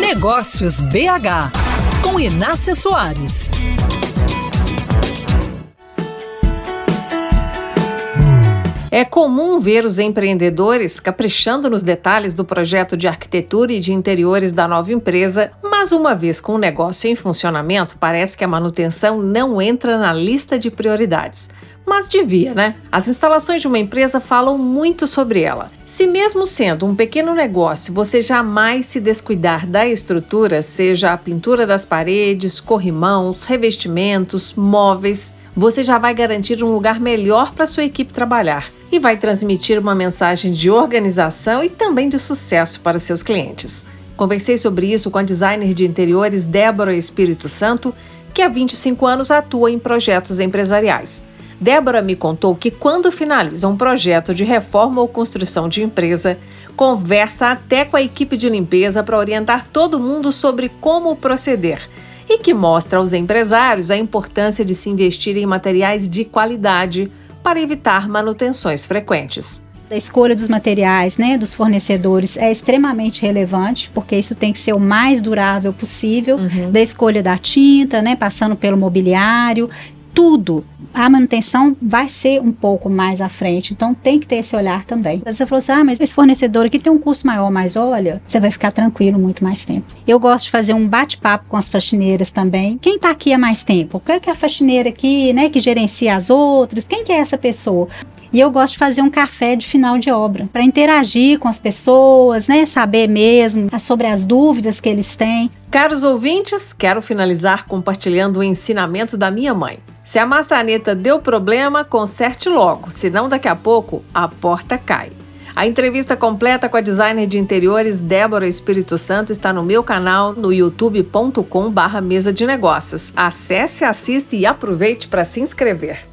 Negócios BH, com Inácia Soares. É comum ver os empreendedores caprichando nos detalhes do projeto de arquitetura e de interiores da nova empresa, mas uma vez com o negócio em funcionamento, parece que a manutenção não entra na lista de prioridades. Mas devia, né? As instalações de uma empresa falam muito sobre ela. Se, mesmo sendo um pequeno negócio, você jamais se descuidar da estrutura, seja a pintura das paredes, corrimãos, revestimentos, móveis, você já vai garantir um lugar melhor para sua equipe trabalhar e vai transmitir uma mensagem de organização e também de sucesso para seus clientes. Conversei sobre isso com a designer de interiores Débora Espírito Santo, que há 25 anos atua em projetos empresariais. Débora me contou que quando finaliza um projeto de reforma ou construção de empresa, conversa até com a equipe de limpeza para orientar todo mundo sobre como proceder e que mostra aos empresários a importância de se investir em materiais de qualidade para evitar manutenções frequentes. A escolha dos materiais, né, dos fornecedores é extremamente relevante, porque isso tem que ser o mais durável possível, uhum. da escolha da tinta, né, passando pelo mobiliário, tudo. A manutenção vai ser um pouco mais à frente, então tem que ter esse olhar também. Você falou assim: ah, mas esse fornecedor aqui tem um custo maior, mas olha, você vai ficar tranquilo muito mais tempo. Eu gosto de fazer um bate-papo com as faxineiras também. Quem está aqui há mais tempo? Qual é que é a faxineira aqui, né, que gerencia as outras? Quem que é essa pessoa? E eu gosto de fazer um café de final de obra para interagir com as pessoas, né? Saber mesmo sobre as dúvidas que eles têm. Caros ouvintes, quero finalizar compartilhando o ensinamento da minha mãe. Se a maçaneta deu problema, conserte logo, senão daqui a pouco a porta cai. A entrevista completa com a designer de interiores Débora Espírito Santo está no meu canal no youtube.com/mesa de negócios. Acesse, assista e aproveite para se inscrever.